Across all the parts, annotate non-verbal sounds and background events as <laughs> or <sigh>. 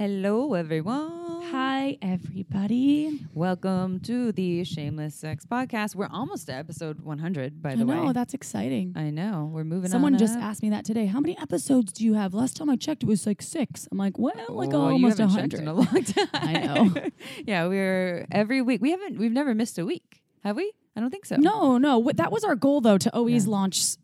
Hello, everyone. Hi, everybody. Welcome to the Shameless Sex Podcast. We're almost to episode 100, by I the know, way. that's exciting. I know. We're moving Someone on just up. asked me that today. How many episodes do you have? Last time I checked, it was like six. I'm like, well, like you almost a haven't checked in hundred. a long <laughs> time. I know. <laughs> yeah, we're every week. We haven't. We've never missed a week, have we? I don't think so. No, no. wh- That was our goal, though, to always Yeah. launch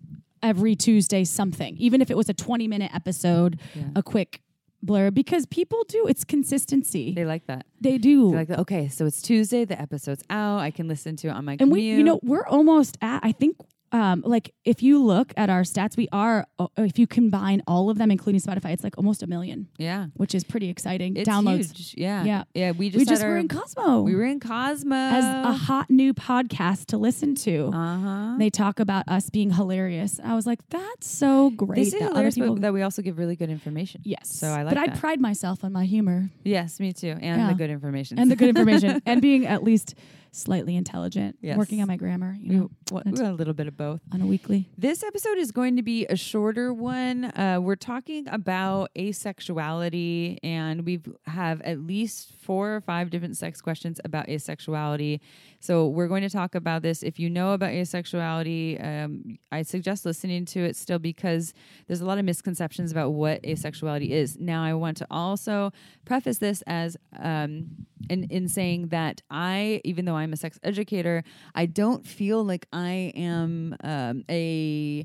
every Tuesday something, even if it was a 20 minute episode, Yeah. a quick blur, because people do. It's consistency. They like that. They do. They like that. Okay, so it's Tuesday. The episode's out. I can listen to it on my and commute. we, you know, we're almost at, I think, um, like if you look at our stats, we are, uh, if you combine all of them, including Spotify, it's like almost a million, yeah, which is pretty exciting. it's Downloads. huge. Yeah, Yeah. yeah. We just we just our, were in Cosmo we were in Cosmo as a hot new podcast to listen to. uh huh. They talk about us being hilarious. I was like, that's so great. This is that hilarious, people that we also give really good information. Yes. So I like But I that. pride myself on my humor Yes, me too, and Yeah. the good information and the good information <laughs> and being at least slightly intelligent. Yes. Working on my grammar, you know, got a little bit of both. on a weekly. This episode is going to be a shorter one. Uh, we're talking about asexuality, and we have at least four or five different sex questions about asexuality. So we're going to talk about this. If you know about asexuality, um, I suggest listening to it still because there's a lot of misconceptions about what asexuality is. Now, I want to also preface this as um, in in saying that I, even though I'm a sex educator, I don't feel like I am um, a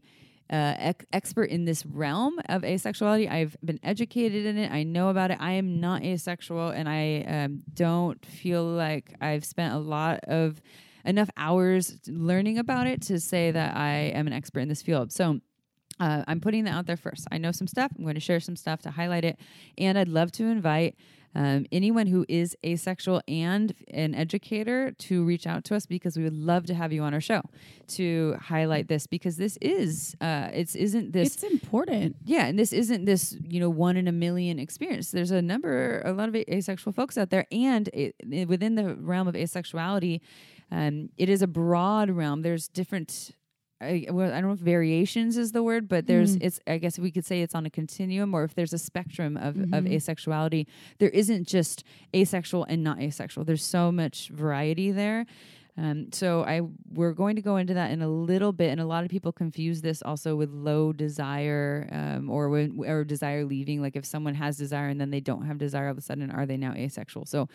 uh, ex- expert in this realm of asexuality. I've been educated in it. I know about it. I am not asexual, and I um, don't feel like I've spent a lot of enough hours learning about it to say that I am an expert in this field. So. Uh, I'm putting that out there first. I know some stuff. I'm going to share some stuff to highlight it. And I'd love to invite um, anyone who is asexual and an educator to reach out to us because we would love to have you on our show to highlight this because this is uh, it's isn't this It's important. yeah, and this isn't this you know one in a million experience. There's a number, a lot of asexual folks out there, and it, it- within the realm of asexuality, um, it is a broad realm. There's different. I, well, I don't know if variations is the word, but there's Mm. it's. I guess we could say it's on a continuum, or if there's a spectrum of of Mhm. asexuality, there isn't just asexual and not asexual. There's so much variety there. Um, so I we're going to go into that in a little bit, and a lot of people confuse this also with low desire um, or when or desire leaving. Like if someone has desire and then they don't have desire all of a sudden, are they now asexual? So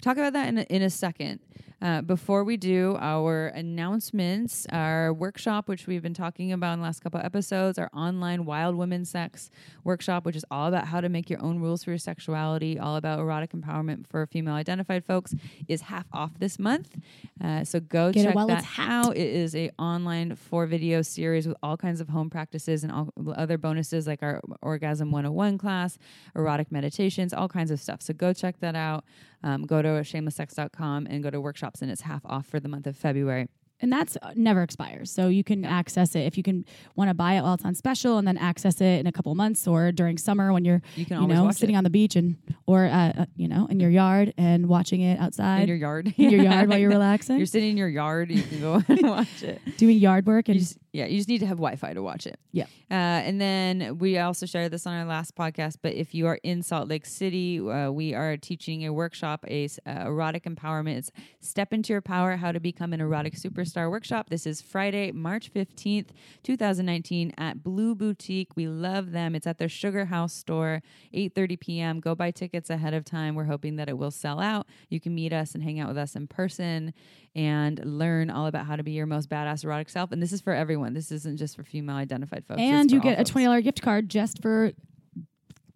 talk about that in a, in a second. Uh, before we do our announcements, our workshop, which we've been talking about in the last couple episodes, our online Wild Women Sex workshop, which is all about how to make your own rules for your sexuality, all about erotic empowerment for female identified folks, is half off this month. Uh, so go Get check that out. It is a online four video series with all kinds of home practices and all other bonuses like our Orgasm 101 class, erotic meditations, all kinds of stuff. So go check that out. Um, go to shamelesssex.com and go to workshops, and it's half off for the month of February. And that's uh, never expires. So you can access it if you can want to buy it while it's on special and then access it in a couple months or during summer when you're, You you know, sitting it on the beach and, or, uh, uh, you know, in your yard and watching it outside in your yard. in your yard while <laughs> you're relaxing, You're sitting in your yard. You can go and <laughs> watch it. doing yard work. You And just, yeah, you just need to have Wi-Fi to watch it. Yeah. Uh, and then we also shared this on our last podcast. But if you are in Salt Lake City, uh, we are teaching a workshop, a uh, erotic empowerment. It's Step into Your Power: How to Become an Erotic Superstar workshop. This is Friday, March fifteenth, two thousand nineteen, at Blue Boutique. We love them. It's at their Sugar House store, eight thirty p.m. Go buy tickets ahead of time. We're hoping that it will sell out. You can meet us and hang out with us in person and learn all about how to be your most badass erotic self. And this is for everyone. This isn't just for female identified folks. And you get a twenty dollar gift card just for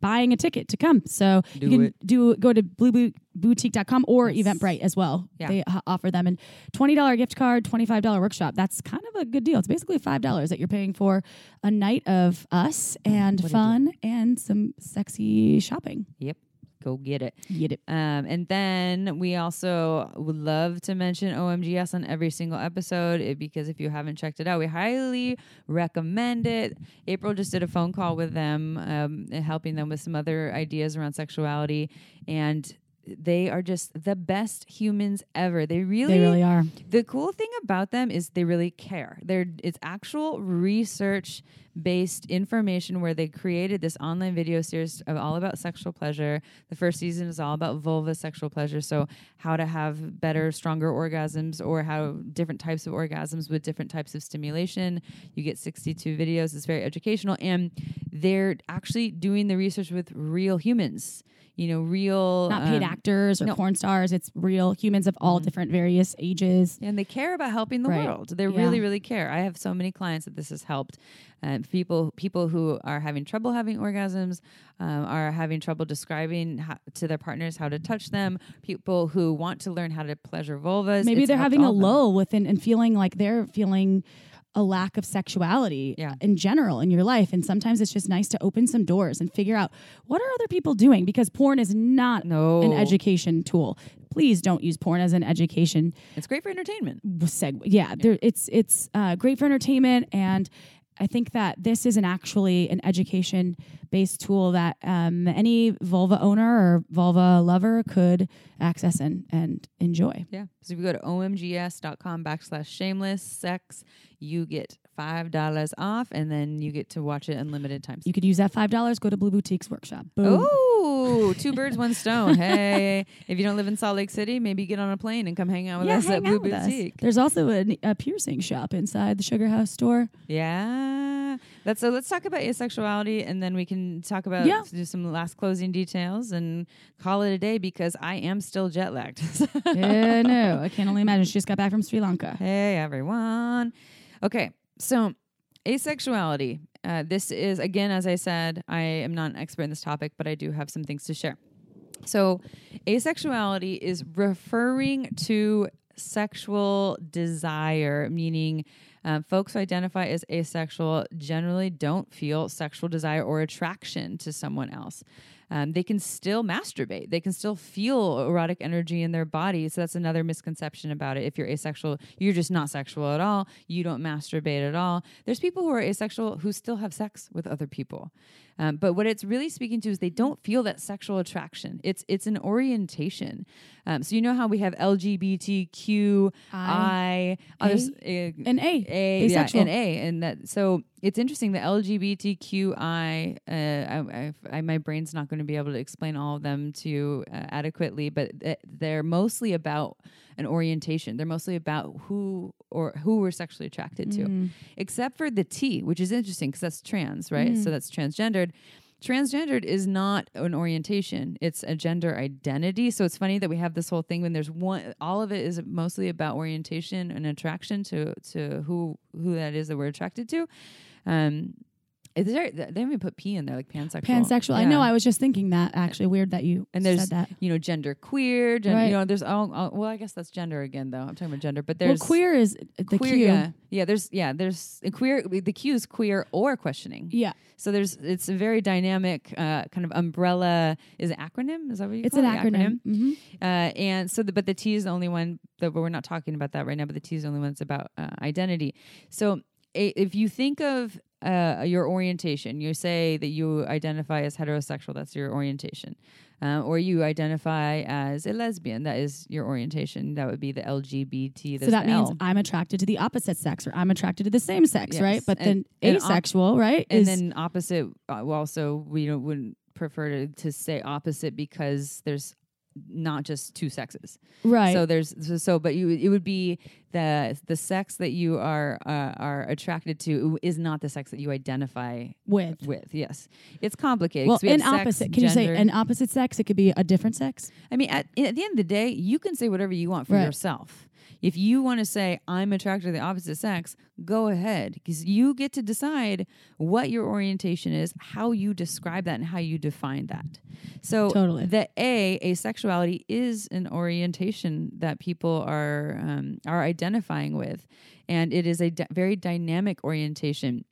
buying a ticket to come. So Do you can it. do go to blueboutique.com or Yes. Eventbrite as well. Yeah. They uh, offer them and $20 gift card, $25 workshop. That's kind of a good deal. It's basically $5 that you're paying for a night of us and What fun and some sexy shopping. Yep. Go get it. Get it. Um, and then we also would love to mention OMGYes on every single episode eh, because if you haven't checked it out, we highly recommend it. April just did a phone call with them, um, helping them with some other ideas around sexuality, and they are just the best humans ever. They really, They really are. the cool thing about them is they really care. They're it's actual research based information where they created this online video series of all about sexual pleasure. The first season is all about vulva sexual pleasure, so how to have better, stronger orgasms or how different types of orgasms with different types of stimulation. You get 62 videos. It's very educational and they're actually doing the research with real humans. You know, real Not paid um, actors or no. porn stars. It's real humans of all Mhm. different various ages. and they care about helping the Right. world. They Yeah. really, really care. I have so many clients that this has helped. Um, people, people who are having trouble having orgasms, um, are having trouble describing ho- to their partners how to touch them. People who want to learn how to pleasure vulvas. Maybe they're having a them. lull within and feeling like they're feeling a lack of sexuality Yeah. in general in your life. And sometimes it's just nice to open some doors and figure out what are other people doing because porn is not No, an education tool. Please don't use porn as an education It's great for entertainment. segue. Yeah, There, it's it's uh, great for entertainment, and I think that this is an actually an education based tool that um, any vulva owner or vulva lover could access and and enjoy. Yeah. So if you go to omgyes.com backslash shameless sex, you get five dollars off, and then you get to watch it unlimited times. You could use that five dollars. Go to Blue Boutique's workshop. Boom. Oh, two <laughs> birds, one stone. Hey, if you don't live in Salt Lake City, maybe get on a plane and come hang out with yeah, us at Blue out with us. Boutique. There's also a, a piercing shop inside the Sugar House store. Yeah, that's so. Let's talk about asexuality, and then we can talk about Yeah. do some last closing details and call it a day because I am still jet lagged. yeah, no, I <laughs> can only imagine. She just got back from Sri Lanka. Hey everyone. Okay, so asexuality. Uh, this is again, as I said, I am not an expert in this topic, but I do have some things to share. So, asexuality is referring to sexual desire, meaning um, folks who identify as asexual generally don't feel sexual desire or attraction to someone else. Um, they can still masturbate. They can still feel erotic energy in their body. So that's another misconception about it. If you're asexual, you're just not sexual at all. You don't masturbate at all. There's people who are asexual who still have sex with other people. Um, but what it's really speaking to is they don't feel that sexual attraction. It's it's an orientation. Um, so you know how we have LGBTQI, I, others, uh, and A. a asexual. yeah, and A, and that. So it's interesting. The LGBTQI, uh, I, I, I, my brain's not going to be able to explain all of them to you uh, adequately, but th- they're mostly about an orientation. They're mostly about who or who we're sexually attracted to, Mm. except for the T, which is interesting because that's trans, right? Mm. So that's transgendered. Transgendered is not an orientation; it's a gender identity. So it's funny that we have this whole thing when there's one. All of it is mostly about orientation and attraction to to who who that is that we're attracted to. Um, is there, they even put P in there, like pansexual. Pansexual. I know. I was just thinking that. Actually, weird that you And there's said that. you know gender queer. Gen, Right. You know, there's all, all. Well, I guess that's gender again, though. I'm talking about gender, but Well, there's queer is the queer. Q. Yeah, yeah. There's yeah. There's a queer. The Q is queer or questioning. Yeah. So there's it's a very dynamic uh, kind of umbrella. Is it acronym? Is that what you It's call an it? acronym. hmm Uh, and so, the, but the T is the only one that but we're not talking about that right now. But the T is the only one that's about uh, identity. So, if you think of uh, your orientation, you say that you identify as heterosexual. That's your orientation, uh, or you identify as a lesbian. That is your orientation. That would be the LGBT. So that means L. I'm attracted to the opposite sex, or I'm attracted to the same sex, Yes. right? But And- then and op- asexual, right? and then opposite. Uh, well, also we don't wouldn't prefer to, to say opposite because there's not just two sexes. right. So there's so, so but you it would be the the sex that you are uh, are attracted to is not the sex that you identify with with. Yes, it's complicated. well 'cause we have an sex, opposite can you say an opposite sex it could be a different sex I mean, at, at the end of the day, you can say whatever you want for Right. yourself. If you want to say I'm attracted to the opposite sex, go ahead because you get to decide what your orientation is, how you describe that, and how you define that. So Totally. the A asexuality is an orientation that people are um, are identifying with, and it is a d- very dynamic orientation.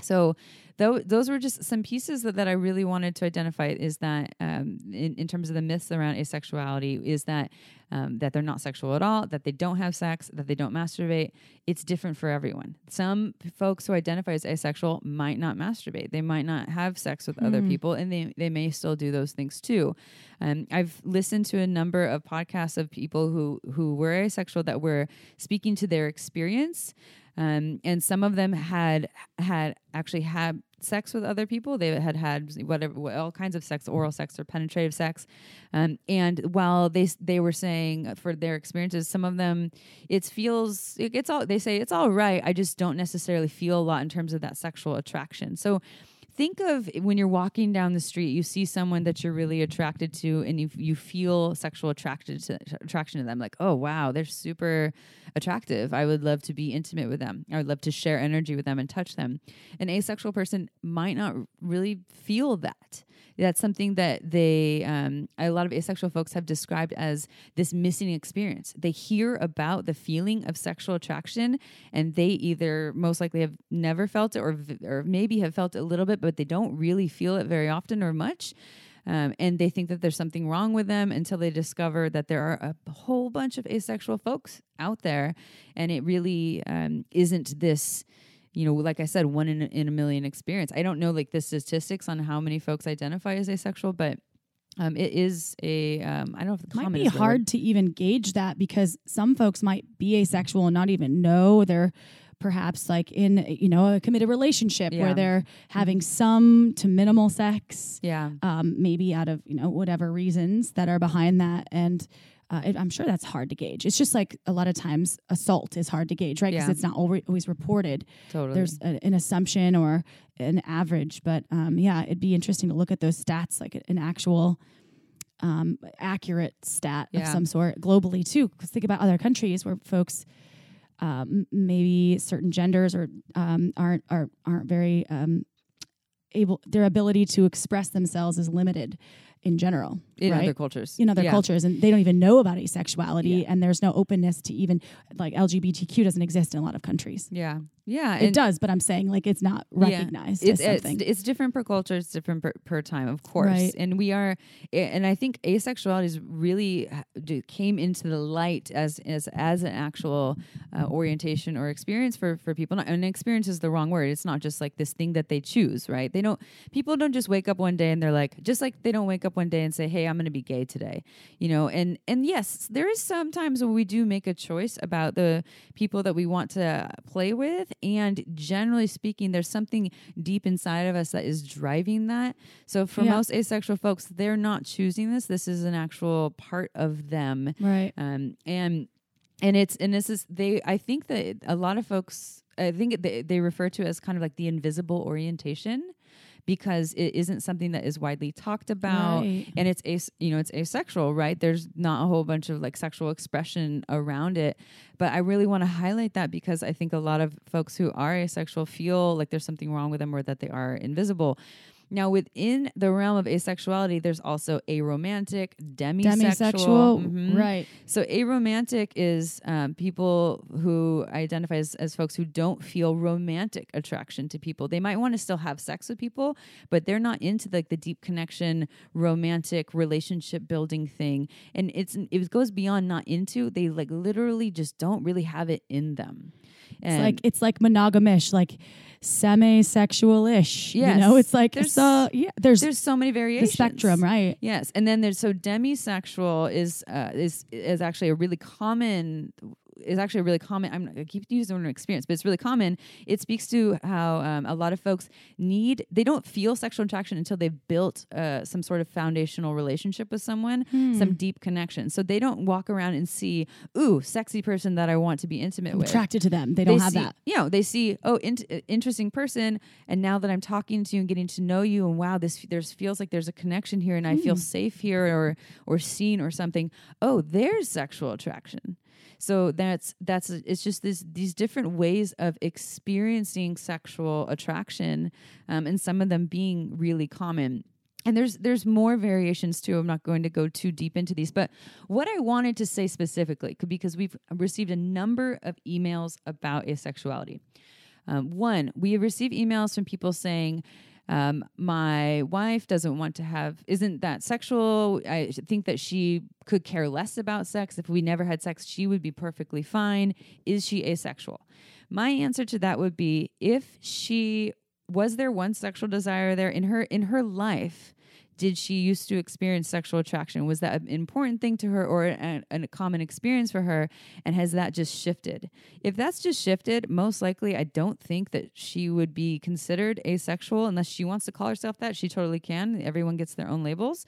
So tho- those were just some pieces that, that I really wanted to identify is that um, in, in terms of the myths around asexuality is that um, that they're not sexual at all, that they don't have sex, that they don't masturbate. It's different for everyone. Some folks who identify as asexual might not masturbate. They might not have sex with other Hmm. people, and they, they may still do those things too. Um, I've listened to a number of podcasts of people who who were asexual that were speaking to their experience. Um, and some of them had had actually had sex with other people. They had had whatever all kinds of sex, oral sex or penetrative sex. Um, and while they they were saying for their experiences, some of them it feels it, it's all they say it's all right. I just don't necessarily feel a lot in terms of that sexual attraction. So think of when you're walking down the street you see someone that you're really attracted to and you you feel sexual attracted to attraction to them like oh wow they're super attractive. I would love to be intimate with them. I would love to share energy with them and touch them. An asexual person might not really feel that that's something that they um, a lot of asexual folks have described as this missing experience. They hear about the feeling of sexual attraction and they either most likely have never felt it or, or maybe have felt it a little bit but they don't really feel it very often or much. Um, and they think that there's something wrong with them until they discover that there are a whole bunch of asexual folks out there. And it really um, isn't this you know like i said one in a, in a million experience i don't know like the statistics on how many folks identify as asexual but um, it is a um, i don't know if the might be the word. hard to even gauge that because some folks might be asexual and not even know they're perhaps like in you know a committed relationship Yeah. where they're having some to minimal sex yeah um, maybe out of you know whatever reasons that are behind that and uh, it, i'm sure that's hard to gauge. It's just like a lot of times assault is hard to gauge right? Because Yeah. it's not always reported. Totally. There's a, an assumption or an average but um, yeah it'd be interesting to look at those stats like an actual um, accurate stat Yeah. of some sort globally too. Because think about other countries where folks um, maybe certain genders or um, aren't are, aren't very um, able their ability to express themselves is limited in general in right? other cultures in other Yeah. cultures and they don't even know about asexuality Yeah. and there's no openness to even like lgbtq doesn't exist in a lot of countries yeah yeah it does but i'm saying like it's not Yeah. recognized it's, as it's something. it's different per culture it's different per, per time of course. Right. and we are and i think asexuality is really came into the light as as as an actual uh, orientation or experience for for people. Not- and experience is the wrong word. It's not just like this thing that they choose right? They don't people don't just wake up one day and they're like just like they don't wake up one day and say hey i'm going to be gay today you know? And and yes there is sometimes when we do make a choice about the people that we want to play with and generally speaking there's something deep inside of us that is driving that. So for Yeah. most asexual folks they're not choosing this. This is an actual part of them. Right. Um, and and it's and this is they i think that a lot of folks i think they, they refer to it as kind of like the invisible orientation because it isn't something that is widely talked about. Right. and it's as you know it's asexual right? There's not a whole bunch of like sexual expression around it. But i really want to highlight that because i think a lot of folks who are asexual feel like there's something wrong with them or that they are invisible now within the realm of asexuality there's also aromantic demisexual, demisexual Mhm. right so aromantic is um, people who identify as, as folks who don't feel romantic attraction to people. They might want to still have sex with people, but they're not into like the deep connection, romantic relationship building thing. And it's it goes beyond not into. They like literally just don't really have it in them. it's like it's like monogamish like semi-sexual-ish Yes. you know it's like There's- so yeah there's, there's so many the variations. spectrum right Yes, and then there's so demisexual is uh, is is actually a really common is actually a really common. I'm I keep using the word experience, but it's really common. It speaks to how um, a lot of folks need they don't feel sexual attraction until they've built uh, some sort of foundational relationship with someone, some deep connection. So they don't walk around and see, ooh, sexy person that I want to be intimate I'm with attracted to them. They don't have see, that. You know, they see, oh, int- uh, interesting person, and now that I'm talking to you and getting to know you, and wow, this there's feels like there's a connection here, and I feel safe here, or or seen, or something. Oh, there's sexual attraction. So that's that's it's just this these different ways of experiencing sexual attraction, um, and some of them being really common. And there's there's more variations too. I'm not going to go too deep into these but what i wanted to say specifically because we've received a number of emails about asexuality. Um, one we have received emails from people saying um, my wife doesn't want to have isn't that sexual? I think that she could care less about sex. If we never had sex she would be perfectly fine. Is she asexual? My answer to that would be if she was there one sexual desire there in her in her life did she used to experience sexual attraction? Was that an important thing to her or a, a, common experience for her? And has that just shifted? If that's just shifted most likely i don't think that she would be considered asexual unless she wants to call herself that. She totally can. Everyone gets their own labels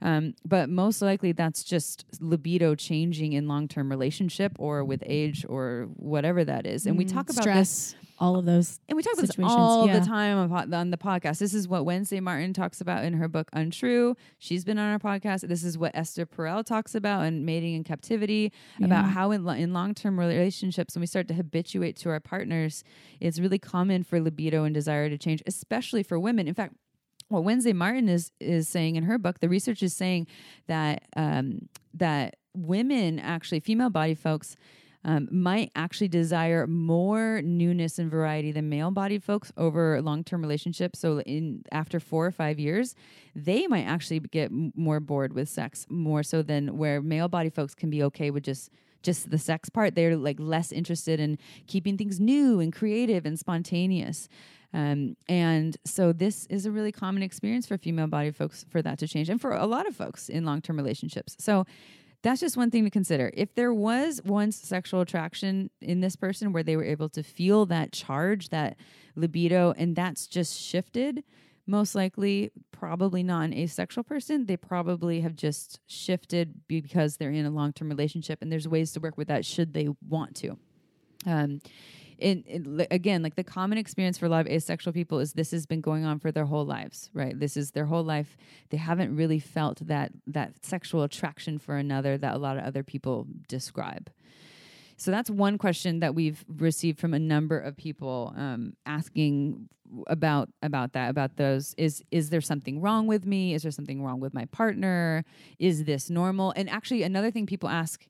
um, but most likely that's just libido changing in long-term relationship or with age or whatever that is and we Mm, talk about stress, this all of those. and we talk about this all yeah. the time on the podcast. This is what Wednesday Martin talks about in her book Untrue. She's been on our podcast. This is what Esther Perel talks about in Mating in Captivity about how in, lo- in long term relationships, when we start to habituate to our partners, it's really common for libido and desire to change, especially for women. In fact, what Wednesday Martin is is saying in her book, the research is saying that um, that women actually, female body folks, um, might actually desire more newness and variety than male bodied folks over long term relationships. So, in after four or five years, they might actually get m- more bored with sex more so than where male body folks can be okay with just just the sex part. They're like less interested in keeping things new and creative and spontaneous. Um, and so this is a really common experience for female body folks for that to change and for a lot of folks in long term relationships. So that's just one thing to consider. If there was once sexual attraction in this person where they were able to feel that charge, that libido, and that's just shifted, most likely, probably not an asexual person. They probably have just shifted because they're in a long term relationship, and there's ways to work with that should they want to. Um, and li- again, like the common experience for a lot of asexual people is this has been going on for their whole lives, right? This is their whole life. They haven't really felt that that sexual attraction for another that a lot of other people describe. So that's one question that we've received from a number of people um, asking about about that about those is is there something wrong with me? Is there something wrong with my partner? Is this normal? And actually, another thing people ask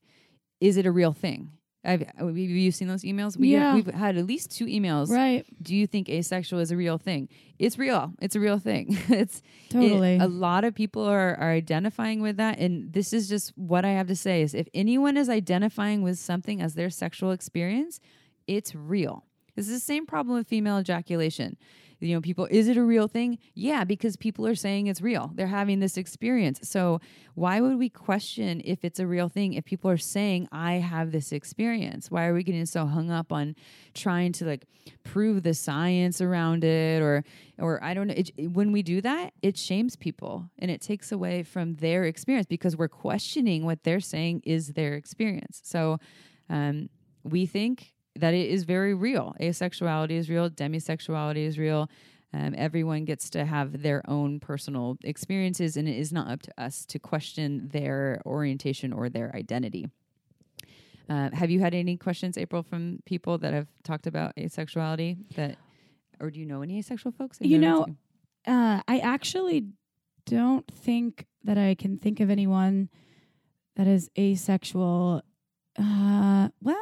is it a real thing? I've, uh, have you seen those emails? We Yeah. we've had at least two emails. Right. Do you think asexual is a real thing? It's real. It's a real thing. <laughs> it's it- Totally. a lot of people are, are identifying with that. And this is just what I have to say is if anyone is identifying with something as their sexual experience, it's real. This is the same problem with female ejaculation. You know, people, is it a real thing? Yeah, because people are saying it's real. They're having this experience. So, why would we question if it's a real thing if people are saying, I have this experience? Why are we getting so hung up on trying to like prove the science around it or, or I don't know. It, when we do that, it shames people and it takes away from their experience because we're questioning what they're saying is their experience. So, um, we think that it is very real. Asexuality is real, demisexuality is real. Um, everyone gets to have their own personal experiences, and it is not up to us to question their orientation or their identity. Uh, have you had any questions, April, from people that have talked about asexuality? That, or do you know any asexual folks? You know, Uh, I actually don't think that I can think of anyone that is asexual. Uh, well,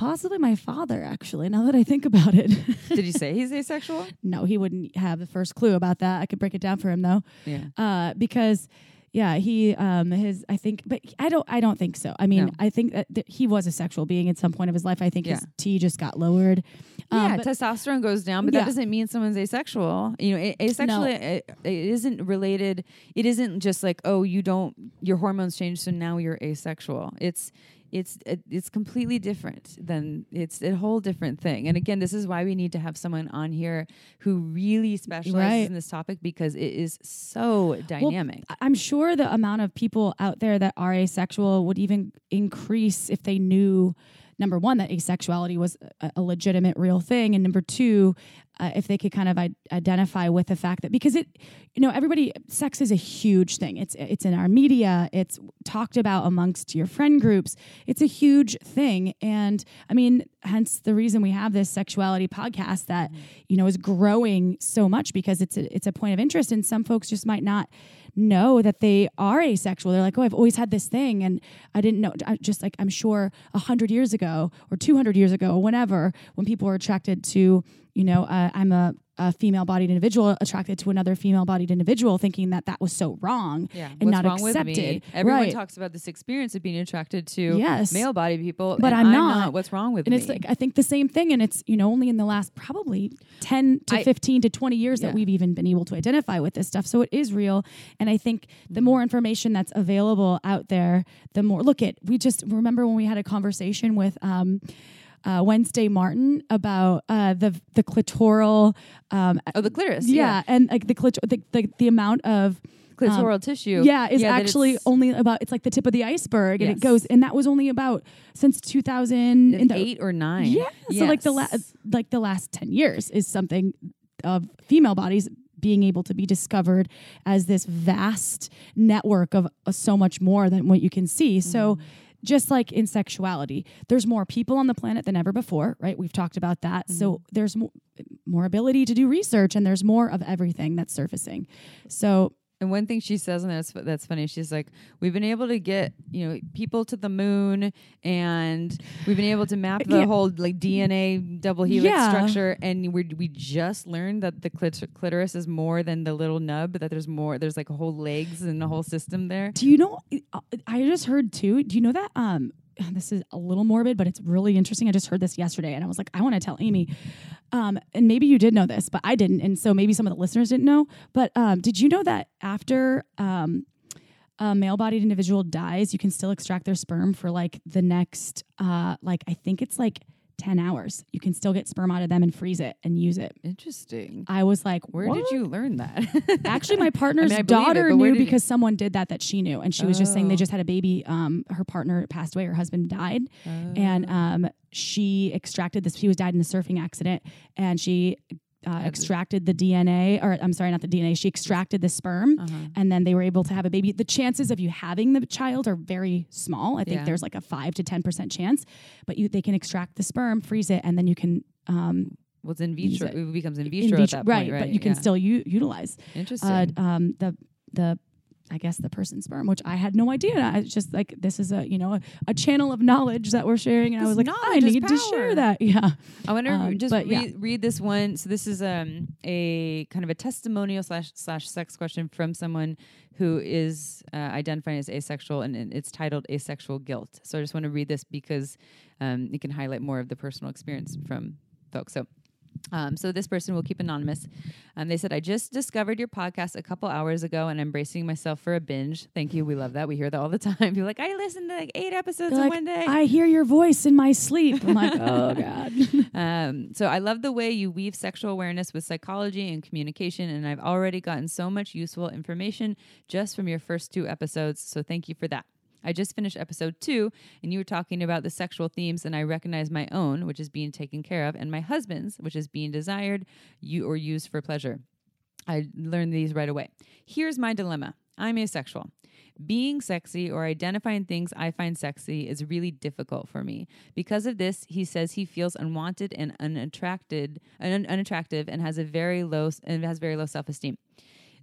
possibly my father, actually, now that I think about it. <laughs> did you say he's asexual? no, he wouldn't have the first clue about that. I could break it down for him, though. Yeah. uh, because yeah, he um his I think, but I don't I don't think so. I mean, No. I think that, that he was a sexual being at some point of his life. I think his T just got lowered. Um, yeah, testosterone goes down, but Yeah. that doesn't mean someone's asexual. You know, a- asexual No. it, it isn't related. It isn't just like oh, you don't your hormones change, so now you're asexual. It's it's it, it's completely different than it's a whole different thing. And again, this is why we need to have someone on here who really specializes Right. in this topic because it is so dynamic. I- I'm sure the amount of people out there that are asexual would even increase if they knew number one that asexuality was a, a legitimate real thing. And number two uh, if they could kind of I- identify with the fact that because it you know everybody sex is a huge thing. It's it's in our media. It's talked about amongst your friend groups. It's a huge thing. And i mean hence the reason we have this sexuality podcast that you know is growing so much because it's a, it's a point of interest. And some folks just might not know that they are asexual. They're like oh i've always had this thing and i didn't know I- just like i'm sure 100 years ago or 200 years ago or whenever when people were attracted to you know uh, i'm a, a female bodied individual attracted to another female bodied individual thinking that that was so wrong yeah, and what's not wrong accepted Everyone right talks about this experience of being attracted to Yes. male body people, But and I'm not. What's wrong with and me? And it's like i think the same thing and it's you know only in the last probably 10 to I- 15 to 20 years Yeah. that we've even been able to identify with this stuff so it is real and i think the more information that's available out there the more look at we just remember when we had a conversation with um uh, Wednesday Martin about uh, the the clitoral, um, oh, the clitoris. yeah, and like the, clit- the the the amount of clitoral tissue. yeah is that actually only about it's like the tip of the iceberg and it goes and that was only about since 2000 in the eight or nine. yeah. So like the last like the last 10 years is something of female bodies being able to be discovered as this vast network of uh, so much more than what you can see. So Mm-hmm. Just like in sexuality, there's more people on the planet than ever before, right? We've talked about that. Mm-hmm. So there's more, more ability to do research and there's more of everything that's surfacing. So And one thing she says, and that's that's funny. She's like, "We've been able to get you know people to the moon, and we've been able to map the Yeah. whole like DNA double helix Yeah. structure, and we we just learned that the clit- clitoris is more than the little nub. That there's more. There's like a whole legs and a whole system there. Do you know? uh, I just heard too. Do you know that? Um, <sighs> this is a little morbid, but it's really interesting. I just heard this yesterday, and I was like, I want to tell Amy. Um, and maybe you did know this, but I didn't, and so maybe some of the listeners didn't know. But um, did you know that after um, a male-bodied individual dies, you can still extract their sperm for like the next, uh, like I think it's like ten hours. You can still get sperm out of them and freeze it and use it. Interesting. I was like, Where did you learn that? <laughs> Actually, <laughs> my partner's I believe it, daughter where knew did you- because someone did that that she knew, and she was just saying they Oh. just had a baby. Um, her partner passed away, her husband died, and Oh. um, she extracted this. He was died in a surfing accident, and she uh, extracted the DNA, or I'm sorry, not the DNA. She extracted the sperm, Uh-huh. and then they were able to have a baby. The chances of you having the child are very small. I think Yeah. there's like a five to ten percent chance, but you they can extract the sperm, freeze it, and then you can. Um, Well, it's in vitro. it. It becomes in in vitro, vitro- at that point, right, right? but you can Yeah. still u- utilize Interesting. uh, um, the the I guess the person's sperm, which I had no idea. I was just like this is a you know a, a channel of knowledge that we're sharing, and I was like, I need to share that. <laughs> Yeah, I wonder. Um, just but yeah. read, read this one. So this is um a kind of a testimonial slash slash sex question from someone who is uh, identifying as asexual, and, and it's titled "Asexual Guilt." So I just want to read this because um, it can highlight more of the personal experience from folks. So. Um, so this person will keep anonymous. Um, they said, "I just discovered your podcast a couple hours ago, and I'm bracing myself for a binge. Thank you. We love that. We hear that all the <laughs> time. People like, I listened to like eight episodes They're in like, one day. I hear your voice in my sleep. I'm like, <laughs> oh god. <laughs> Um, so I love the way you weave sexual awareness with psychology and communication, and I've already gotten so much useful information just from your first two episodes. So thank you for that. I just finished episode two, and you were talking about the sexual themes, and I recognize my own, which is being taken care of, and my husband's, which is being desired, you or used for pleasure. I learned these right away. Here's my dilemma. I'm asexual. Being sexy or identifying things I find sexy is really difficult for me. Because of this, he says he feels unwanted and unattracted, un- unattractive, and has a very low and has very low self esteem.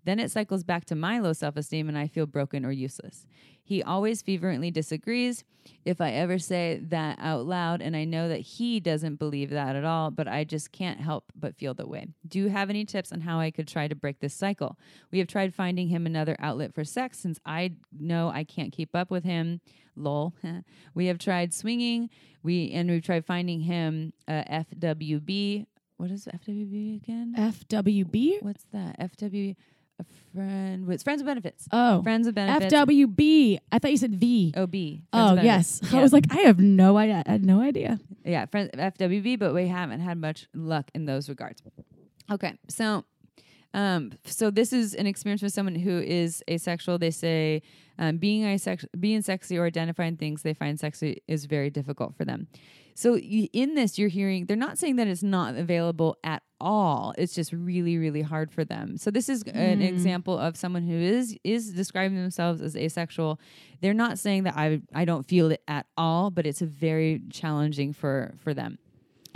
Then it cycles back to my low self esteem and I feel broken or useless. He always fervently disagrees if I ever say that out loud, and I know that he doesn't believe that at all, but I just can't help but feel the way. Do you have any tips on how I could try to break this cycle? We have tried finding him another outlet for sex since I know I can't keep up with him. Lol. <laughs> we have tried swinging, we and we've tried finding him uh, a FWB. What is FWB again? FWB? What's that? FWB a friend with friends with benefits. Oh, Friends with benefits. FWB. I thought you said V. OB. Friends Oh yes, benefits. I was like, I have no idea. I had no idea. yeah, friends FWB, but we haven't had much luck in those regards. Okay, so um, so this is an experience with someone who is asexual. They say um, being asexual, being sexy or identifying things they find sexy is very difficult for them. So in this, you're hearing they're not saying that it's not available at all. It's just really, really hard for them. So this is an Mm. example of someone who is is describing themselves as asexual. They're not saying that I I don't feel it at all, but it's very challenging for for them.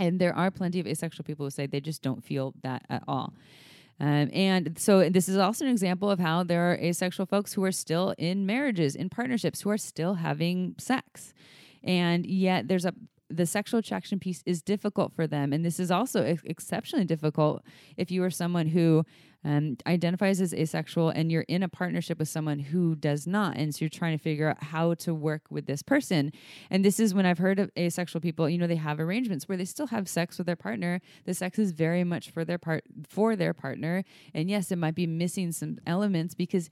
And there are plenty of asexual people who say they just don't feel that at all. Um, and so this is also an example of how there are asexual folks who are still in marriages, in partnerships, who are still having sex. And yet there's a the sexual attraction piece is difficult for them. And this is also ex- exceptionally difficult if you are someone who um, identifies as asexual and you're in a partnership with someone who does not. And so you're trying to figure out how to work with this person. And this is when I've heard of asexual people, you know, they have arrangements where they still have sex with their partner. The sex is very much for their part for their partner. And yes, it might be missing some elements because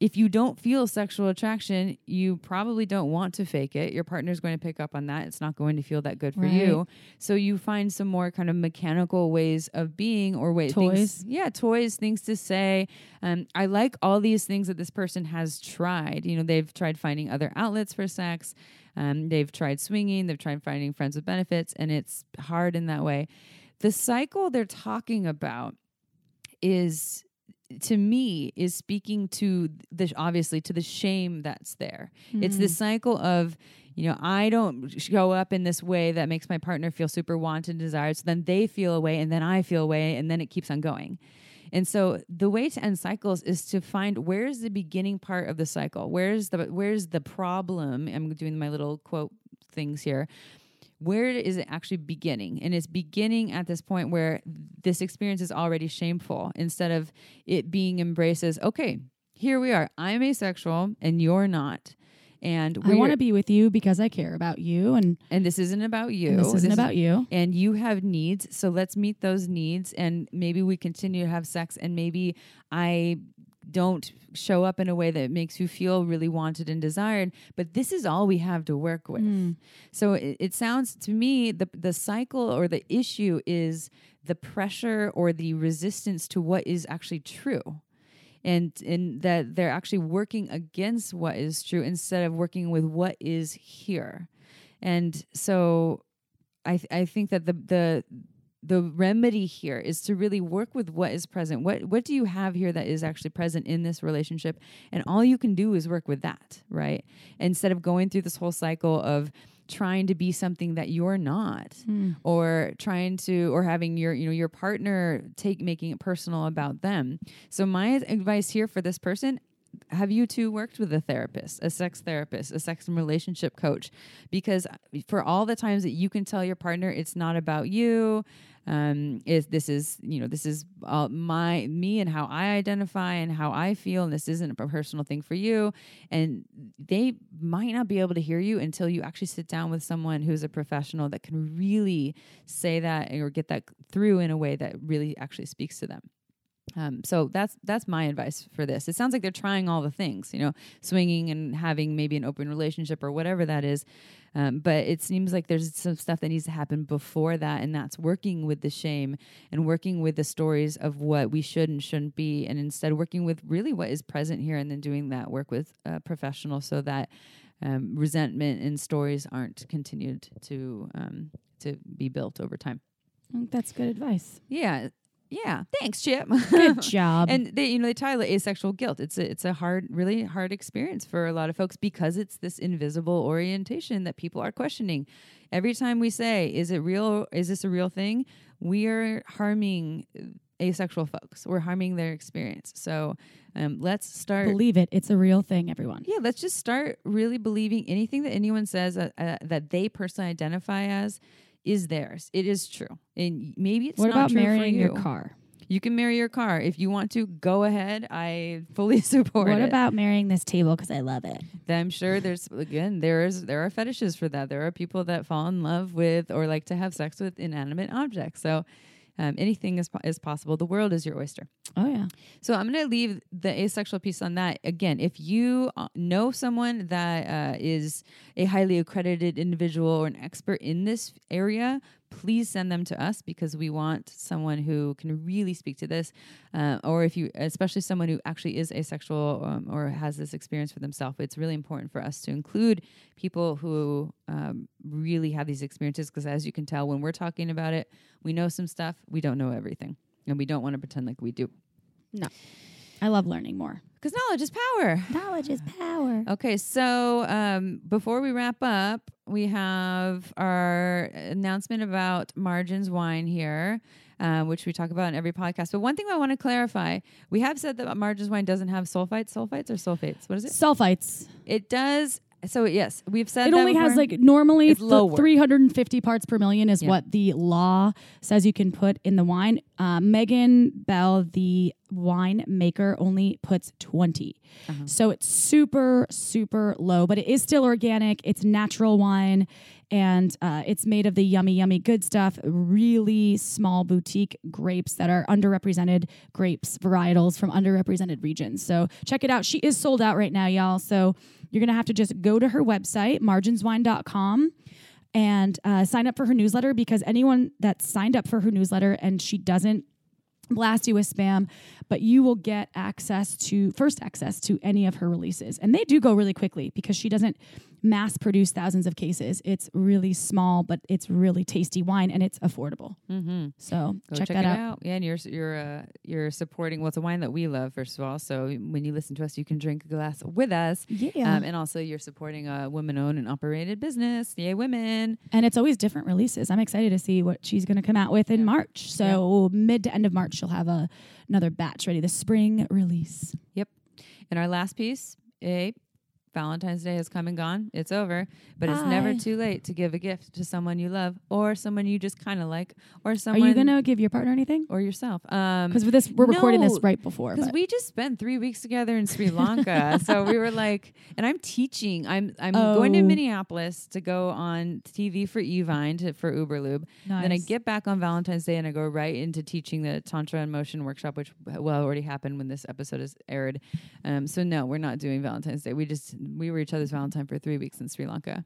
if you don't feel sexual attraction, you probably don't want to fake it. Your partner's going to pick up on that. It's not going to feel that good for Right. you. So you find some more kind of mechanical ways of being or ways Toys. things, yeah, toys, things to say. Um, I like all these things that this person has tried. You know, they've tried finding other outlets for sex. Um, they've tried swinging. They've tried finding friends with benefits, and it's hard in that way. The cycle they're talking about is to me is speaking to the obviously to the shame that's there. It's Hmm. this cycle of you know I don't show up in this way that makes my partner feel super wanted and desired. So then they feel away, and then I feel away, and then it keeps on going. And so the way to end cycles is to find where's the beginning part of the cycle. Where's the where's the problem? I'm doing my little quote things here where is it actually beginning? And it's beginning at this point where this experience is already shameful instead of it being embraced as, okay, here we are. I'm asexual and you're not. And I we're- want to be with you because I care about you, and, and this isn't about you. this isn't is- about you. and you have needs so let's meet those needs and maybe we continue to have sex and maybe i don't show up in a way that makes you feel really wanted and desired but this is all we have to work with. Mm. so it, it sounds to me the the cycle or the issue is the pressure or the resistance to what is actually true. And and that they're actually working against what is true instead of working with what is here. And so i th- i think that the the the remedy here is to really work with what is present. What what do you have here that is actually present in this relationship? And all you can do is work with that right? Instead of going through this whole cycle of trying to be something that you're not Mm. or trying to or having your you know your partner take making it personal about them. So my advice here for this person have you two worked with a therapist a sex therapist a sex and relationship coach? Because for all the times that you can tell your partner it's not about you um is this is you know this is uh, my me and how i identify and how i feel and this isn't a personal thing for you and they might not be able to hear you until you actually sit down with someone who's a professional that can really say that or get that through in a way that really actually speaks to them um, so that's that's my advice for this. It sounds like they're trying all the things, you know, swinging and having maybe an open relationship or whatever that is. Um, but it seems like there's some stuff that needs to happen before that, and that's working with the shame and working with the stories of what we should and shouldn't be, and instead working with really what is present here, and then doing that work with a professional so that um, resentment and stories aren't continued to um, to be built over time. I think That's good advice. Yeah, yeah. Thanks, Chip. Good <laughs> job. and they you know they title it asexual guilt it's a it's a hard really hard experience for a lot of folks because it's this invisible orientation that people are questioning every time we say is it real is this a real thing we are harming asexual folks. We're harming their experience. So um, let's start. Believe it. It's a real thing, everyone. yeah, let's just start really believing anything that anyone says uh, uh, that they personally identify as is theirs. It is true, and maybe it's what not about true marrying for your car? You can marry your car if you want to. Go ahead. I fully <laughs> support What it. What about marrying this table because I love it? I'm sure there's again there's there are fetishes for that. There are people that fall in love with or like to have sex with inanimate objects. So um, anything is po- is possible. The world is your oyster. Oh yeah. So I'm going to leave the asexual piece on that. Again, if you uh, know someone that uh, is a highly accredited individual or an expert in this area, please send them to us because we want someone who can really speak to this. Uh, or if you, especially someone who actually is asexual um, or has this experience for themselves, it's really important for us to include people who um, really have these experiences because, as you can tell, when we're talking about it, we know some stuff, we don't know everything. And we don't want to pretend like we do. I love learning more. Because knowledge is power. Knowledge is power. Okay, so um, before we wrap up, we have our announcement about Margins Wine here, uh, which we talk about in every podcast. But one thing I want to clarify we have said that Margins Wine doesn't have sulfites, sulfites or sulfates. What is it? Sulfites. It does. So, yes, we've said It only has like normally th- 350 parts per million is Yeah. what the law says you can put in the wine. Uh, Megan Bell, the wine maker, only puts 20. Uh-huh. So it's super, super low, but it is still organic. It's natural wine and uh, it's made of the yummy, yummy good stuff. Really small boutique grapes that are underrepresented grapes, varietals from underrepresented regions. So check it out. She is sold out right now, y'all. So you're going to have to just go to her website, marginswine.com and uh, sign up for her newsletter because anyone that signed up for her newsletter and she doesn't blast you with spam, but you will get access to first access to any of her releases. And they do go really quickly because she doesn't mass produce thousands of cases. It's really small, but it's really tasty wine and it's affordable. Mm-hmm. So check, check, that out. out. Yeah, and you're you're uh, you're supporting. Well, it's a wine that we love, first of all. So when you listen to us, you can drink a glass with us. Yeah. Um, and also, you're supporting a women-owned and operated business. Yay, women! and it's always different releases. I'm excited to see what she's going to come out with in Yeah. March. So mid to end of March, she'll have a another batch ready. The spring release. Yep. And our last piece, a Valentine's Day has come and gone. It's over, but it's never too late to give a gift to someone you love, or someone you just kind of like, or someone. Are you going to give your partner anything? or yourself? Um, Because with this, we're recording this right before. because we just spent three weeks together in Sri Lanka, <laughs> so we were like, and I'm teaching. I'm I'm going to Oh. Minneapolis to go on TV for Evine to, for Uberlube. Then I get back on Valentine's Day and I go right into teaching the Tantra and Motion workshop, which will already happen when this episode is aired. Um, so no, we're not doing Valentine's Day. We just we were each other's Valentine for three weeks in Sri Lanka.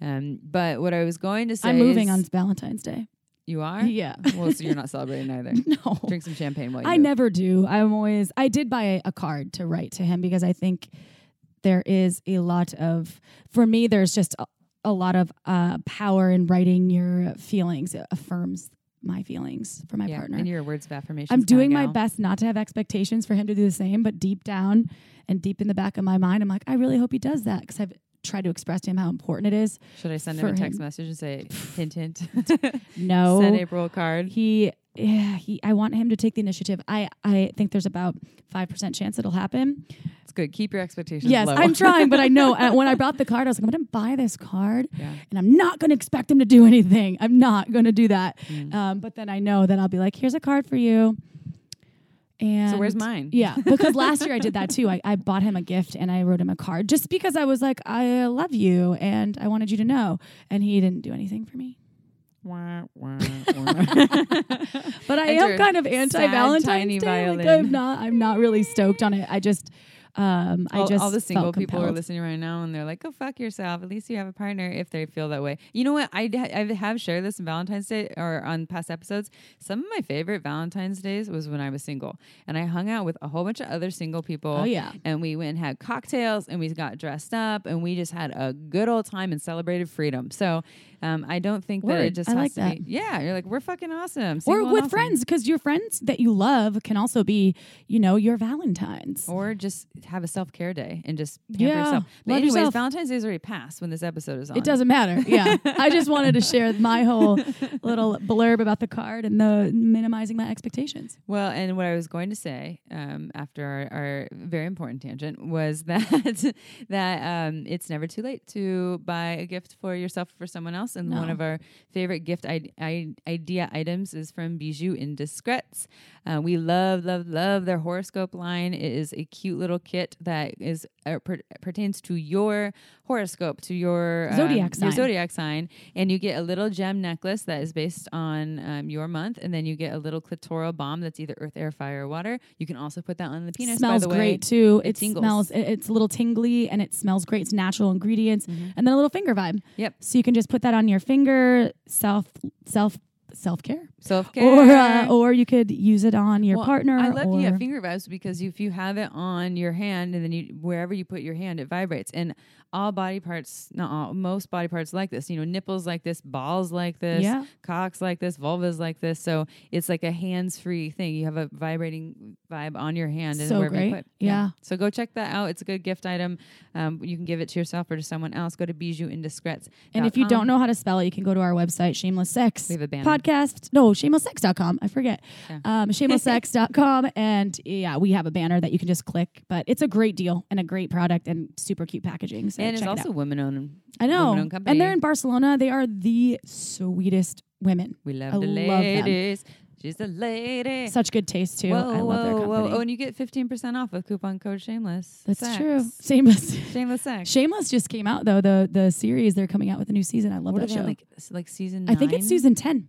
Um, but what I was going to say, I'm moving on Valentine's Day. You are. Yeah. Well, so you're not celebrating <laughs> either. no. Drink some champagne while you. I move. never do. I'm always, I did buy a, a card to write to him because I think there is a lot of, for me, there's just a, a lot of uh, power in writing your feelings. It affirms my feelings for my yeah, partner. And your words of affirmation. I'm doing my best not to have expectations for him to do the same, but deep down and deep in the back of my mind, I'm like, I really hope he does that because I've tried to express to him how important it is. Should I send him a text him. message and say hint hint? <laughs> No. <laughs> Send April a card. he yeah, he I want him to take the initiative. I I think there's about 5% chance it'll happen. It's good. Keep your expectations Yes, low. I'm <laughs> trying, but I know uh, when I brought the card I was like I'm going to buy this card yeah. and I'm not going to expect him to do anything. I'm not going to do that. Mm. Um, but then I know that I'll be like here's a card for you. And So where's mine? Yeah, <laughs> because last year I did that too. I, I bought him a gift and I wrote him a card just because I was like, I love you and I wanted you to know. And he didn't do anything for me. Wah, wah, wah. <laughs> But I am kind of anti Valentine's Day. Like. I'm not. I'm not really stoked on it. I just. Um, I all, just all the single people are listening right now and they're like, go fuck yourself. At least you have a partner if they feel that way. You know what? I, I have shared this on Valentine's Day or on past episodes. Some of my favorite Valentine's days was when I was single and I hung out with a whole bunch of other single people. Oh yeah. And we went and had cocktails and we got dressed up and we just had a good old time and celebrated freedom. So um, I don't think that it just I has like to that. be. Yeah. You're like, we're fucking awesome. Or Single and with awesome. friends, because your friends that you love can also be, you know, your Valentines. Or just have a self care day and just pamper Yeah, yourself. But anyways, yourself. Valentine's Day is already passed when this episode is on. It doesn't matter. Yeah. <laughs> I just wanted to share my whole little blurb about the card and the minimizing my expectations. Well, and what I was going to say um, after our, our very important tangent was <laughs> that that um, it's never too late to buy a gift for yourself or for someone else. And one of our favorite gift I- I- idea items is from Bijoux Indiscrets. Uh, we love, love, love their horoscope line. It is a cute little kit that is uh, per- pertains to your horoscope, to your um, Zodiac your sign. zodiac sign, and you get a little gem necklace that is based on um, your month, and then you get a little clitoral balm that's either earth, air, fire, or water. You can also put that on the penis. smells by the way. great too. It It, smells. It, it's a little tingly and it smells great. It's natural ingredients Mhm. and then a little finger vibe. Yep. So you can just put that on your finger. Self self self care. Self care. Or uh, or you could use it on your Well, partner. I love yeah finger vibes because if you have it on your hand and then you wherever you put your hand, it vibrates. And all body parts, not all, most body parts like this. You know, nipples like this, balls like this, Yeah. cocks like this, vulvas like this. So it's like a hands-free thing. You have a vibrating vibe on your hand and So wherever you great. put. Yeah. So go check that out. It's a good gift item. Um, you can give it to yourself or to someone else. Go to Bijoux Indiscrets. And if you don't know how to spell it, you can go to our website, Shameless Sex we have a banner. Podcast. No, shamelesssex.com. I forget. Yeah. Um, shamelesssex.com. <laughs> and yeah, we have a banner that you can just click. But it's a great deal and a great product and super cute packaging. So and it's it also out. women owned. I know. women-owned company. And they're in Barcelona. They are the sweetest women. We love I the love them. ladies. She's a lady. Such good taste too. Whoa, I love their company. whoa. Oh, and you get 15% off with coupon code shameless. That's Sex. true. Shameless. Shameless sex. Shameless just came out though. The the series they're coming out with a new season. I love what that show. like like season I think it's season ten.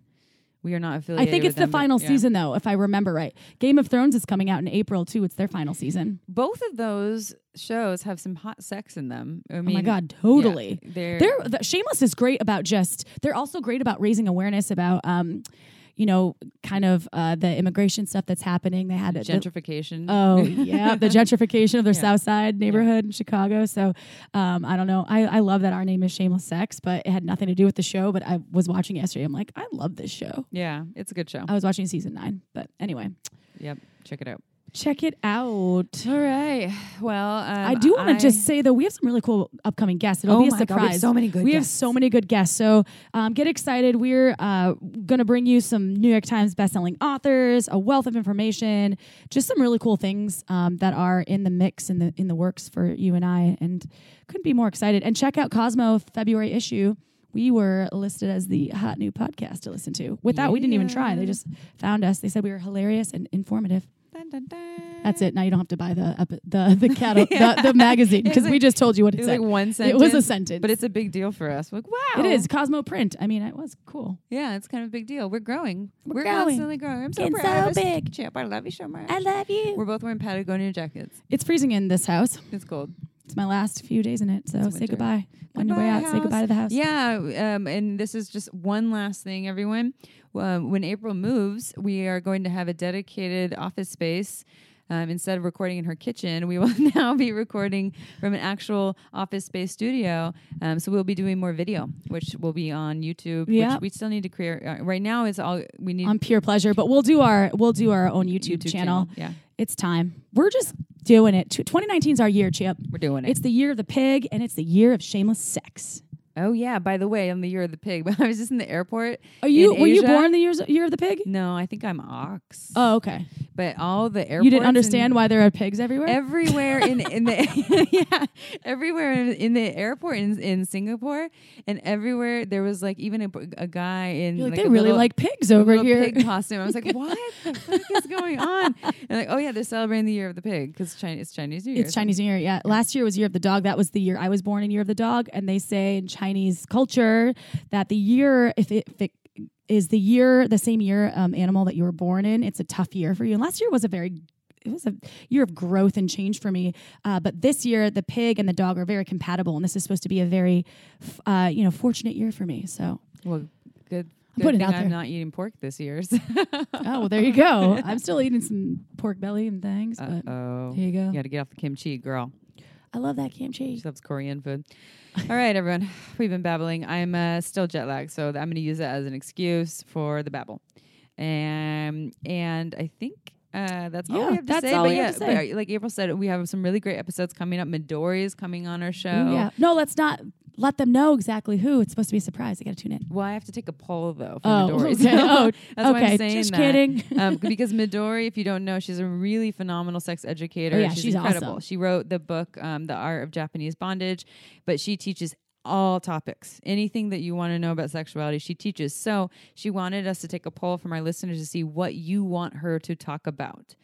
We are not affiliated. I think it's the them, but final yeah. season though, if I remember right. Game of Thrones is coming out in April too. It's their final season. Both of those shows have some hot sex in them. I mean, oh my god, yeah, totally. they're, They're the, Shameless is great about just. They're also great about raising awareness about, um, you know, kind of uh, the immigration stuff that's happening. They had the- gentrification. Oh <laughs> yeah, the gentrification of their Yeah. South Side neighborhood in Chicago. So um, I don't know. I, I love that our name is Shameless Sex, but it had nothing to do with the show. But I was watching yesterday. I'm like, I love this show. yeah, it's a good show. I was watching season nine, but anyway, Yep, check it out. Check it out. All right. Well, um, I do want to just say though, we have some really cool upcoming guests. It'll oh be a my God, we have surprise. so many good. we have so many good guests. So um, get excited. We're uh, going to bring you some New York Times bestselling authors, a wealth of information, just some really cool things um, that are in the mix in the in the works for you and I. And couldn't be more excited. And check out Cosmo February issue. We were listed as the hot new podcast to listen to. With that, we didn't even try. They just found us. They said we were hilarious and informative. Dun, dun, dun. That's it. Now you don't have to buy the epi- the <laughs> the, catalog, <laughs> Yeah. the, the magazine because we just told you what It it, said. like one sentence. it was a sentence, but it's a big deal for us. Like, wow, it is Cosmo print. I mean, it was cool. Yeah, it's kind of a big deal. We're growing. We're We're, growing. constantly growing. I'm so Getting proud so big. Chip, I love you so much. I love you. We're both wearing Patagonia jackets. It's freezing in this house. It's cold. It's my last few days in it, so It's say winter. goodbye. On your way out, say goodbye to the house. Yeah, um, and this is just one last thing, everyone. Um, when April moves, we are going to have a dedicated office space. Um, instead of recording in her kitchen, we <laughs> will now be recording from an actual office space studio. Um, so we'll be doing more video, which will be on YouTube. Yep. Which we still need to create. Uh, right now, it's all we need. On pure pleasure, but we'll do our we'll do our own YouTube, channel. Yeah, It's time. We're just doing it. 2019 is our year, Chip. we're doing it. It's the year of the pig, and it's the year of shameless sex. Oh yeah. By the way, I'm the year of the pig. <laughs> But I was just in the airport. Are you? Were you Asia? born the years, year of the pig? No, I think I'm ox. Oh, okay. but all the airports. You didn't understand why there are pigs everywhere. Everywhere in in the <laughs> <laughs> yeah, everywhere in, in the airport in, in Singapore, and everywhere there was like even a, a guy in like, like they a really little- like pigs over here. pig costume. I was like, what the fuck is going on? And like, oh yeah, they're celebrating the year of the pig because China, it's Chinese New Year. It's Chinese New Year. Yeah. Last year was Year of the Dog. That was the year I was born in Year of the Dog. And they say in Chinese culture that the year, if it, if it is the year, the same year um, animal that you were born in, it's a tough year for you. And last year was a very it was a year of growth and change for me. Uh, but this year, the pig and the dog are very compatible, and this is supposed to be a very, uh, you know, fortunate year for me. So, Well, good. I'm good putting out I'm there. not eating pork this year. so- oh, well, there you go. <laughs> I'm still eating some pork belly and things, but Uh-oh. there you go. You got to get off the kimchi, girl. I love that kimchi. She loves Korean food. All right, everyone. We've been babbling. I'm uh, still jet lagged, so I'm going to use that as an excuse for the babble. Um, and I think Uh, that's all Yeah, we have to say. but yeah, have to say. but like April said, we have some really great episodes coming up. Midori is coming on our show. Yeah. No, let's not let them know exactly who. It's supposed to be a surprise. They got to tune in. Well, I have to take a poll though. For Oh, Midori. okay. <laughs> Oh, that's why. I'm saying Just that. kidding. um, <laughs> because Midori, if you don't know, she's a really phenomenal sex educator. Oh, yeah, she's, she's incredible. awesome. She wrote the book, um, The Art of Japanese Bondage, but she teaches all topics, anything that you want to know about sexuality, she teaches. So she wanted us to take a poll from our listeners to see what you want her to talk about.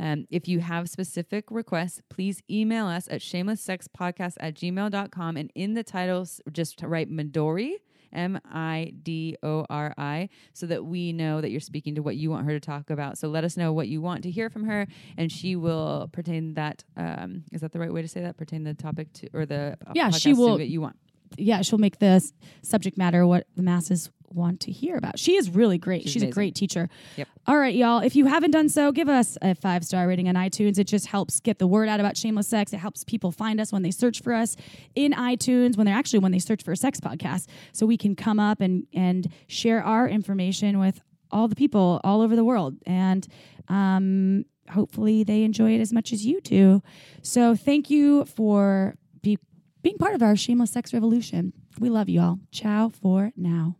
Um, if you have specific requests, please email us at shamelesssexpodcast at gmail.com and in the titles, just write Midori. M I D O R I, so that we know that you're speaking to what you want her to talk about. So let us know what you want to hear from her, and she will pertain that. Um, is that the right way to say that? Pertain the topic to or the uh, Yeah, she will- that you want. Yeah, she'll make the subject matter what the masses want to hear about. She is really great. She's She's, a great teacher. Yep. All right, y'all. If you haven't done so, give us a five star rating on iTunes. It just helps get the word out about shameless sex. It helps people find us when they search for us in iTunes, when they're actually when they search for a sex podcast, so we can come up and and share our information with all the people all over the world. And um, hopefully they enjoy it as much as you do. So thank you for be, being part of our shameless sex revolution. We love you all. Ciao for now.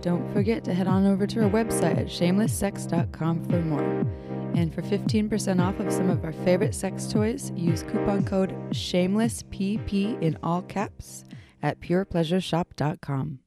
Don't forget to head on over to our website at shamelesssex.com for more. And for 15% off of some of our favorite sex toys, use coupon code SHAMELESSPP in all caps at purepleasureshop.com.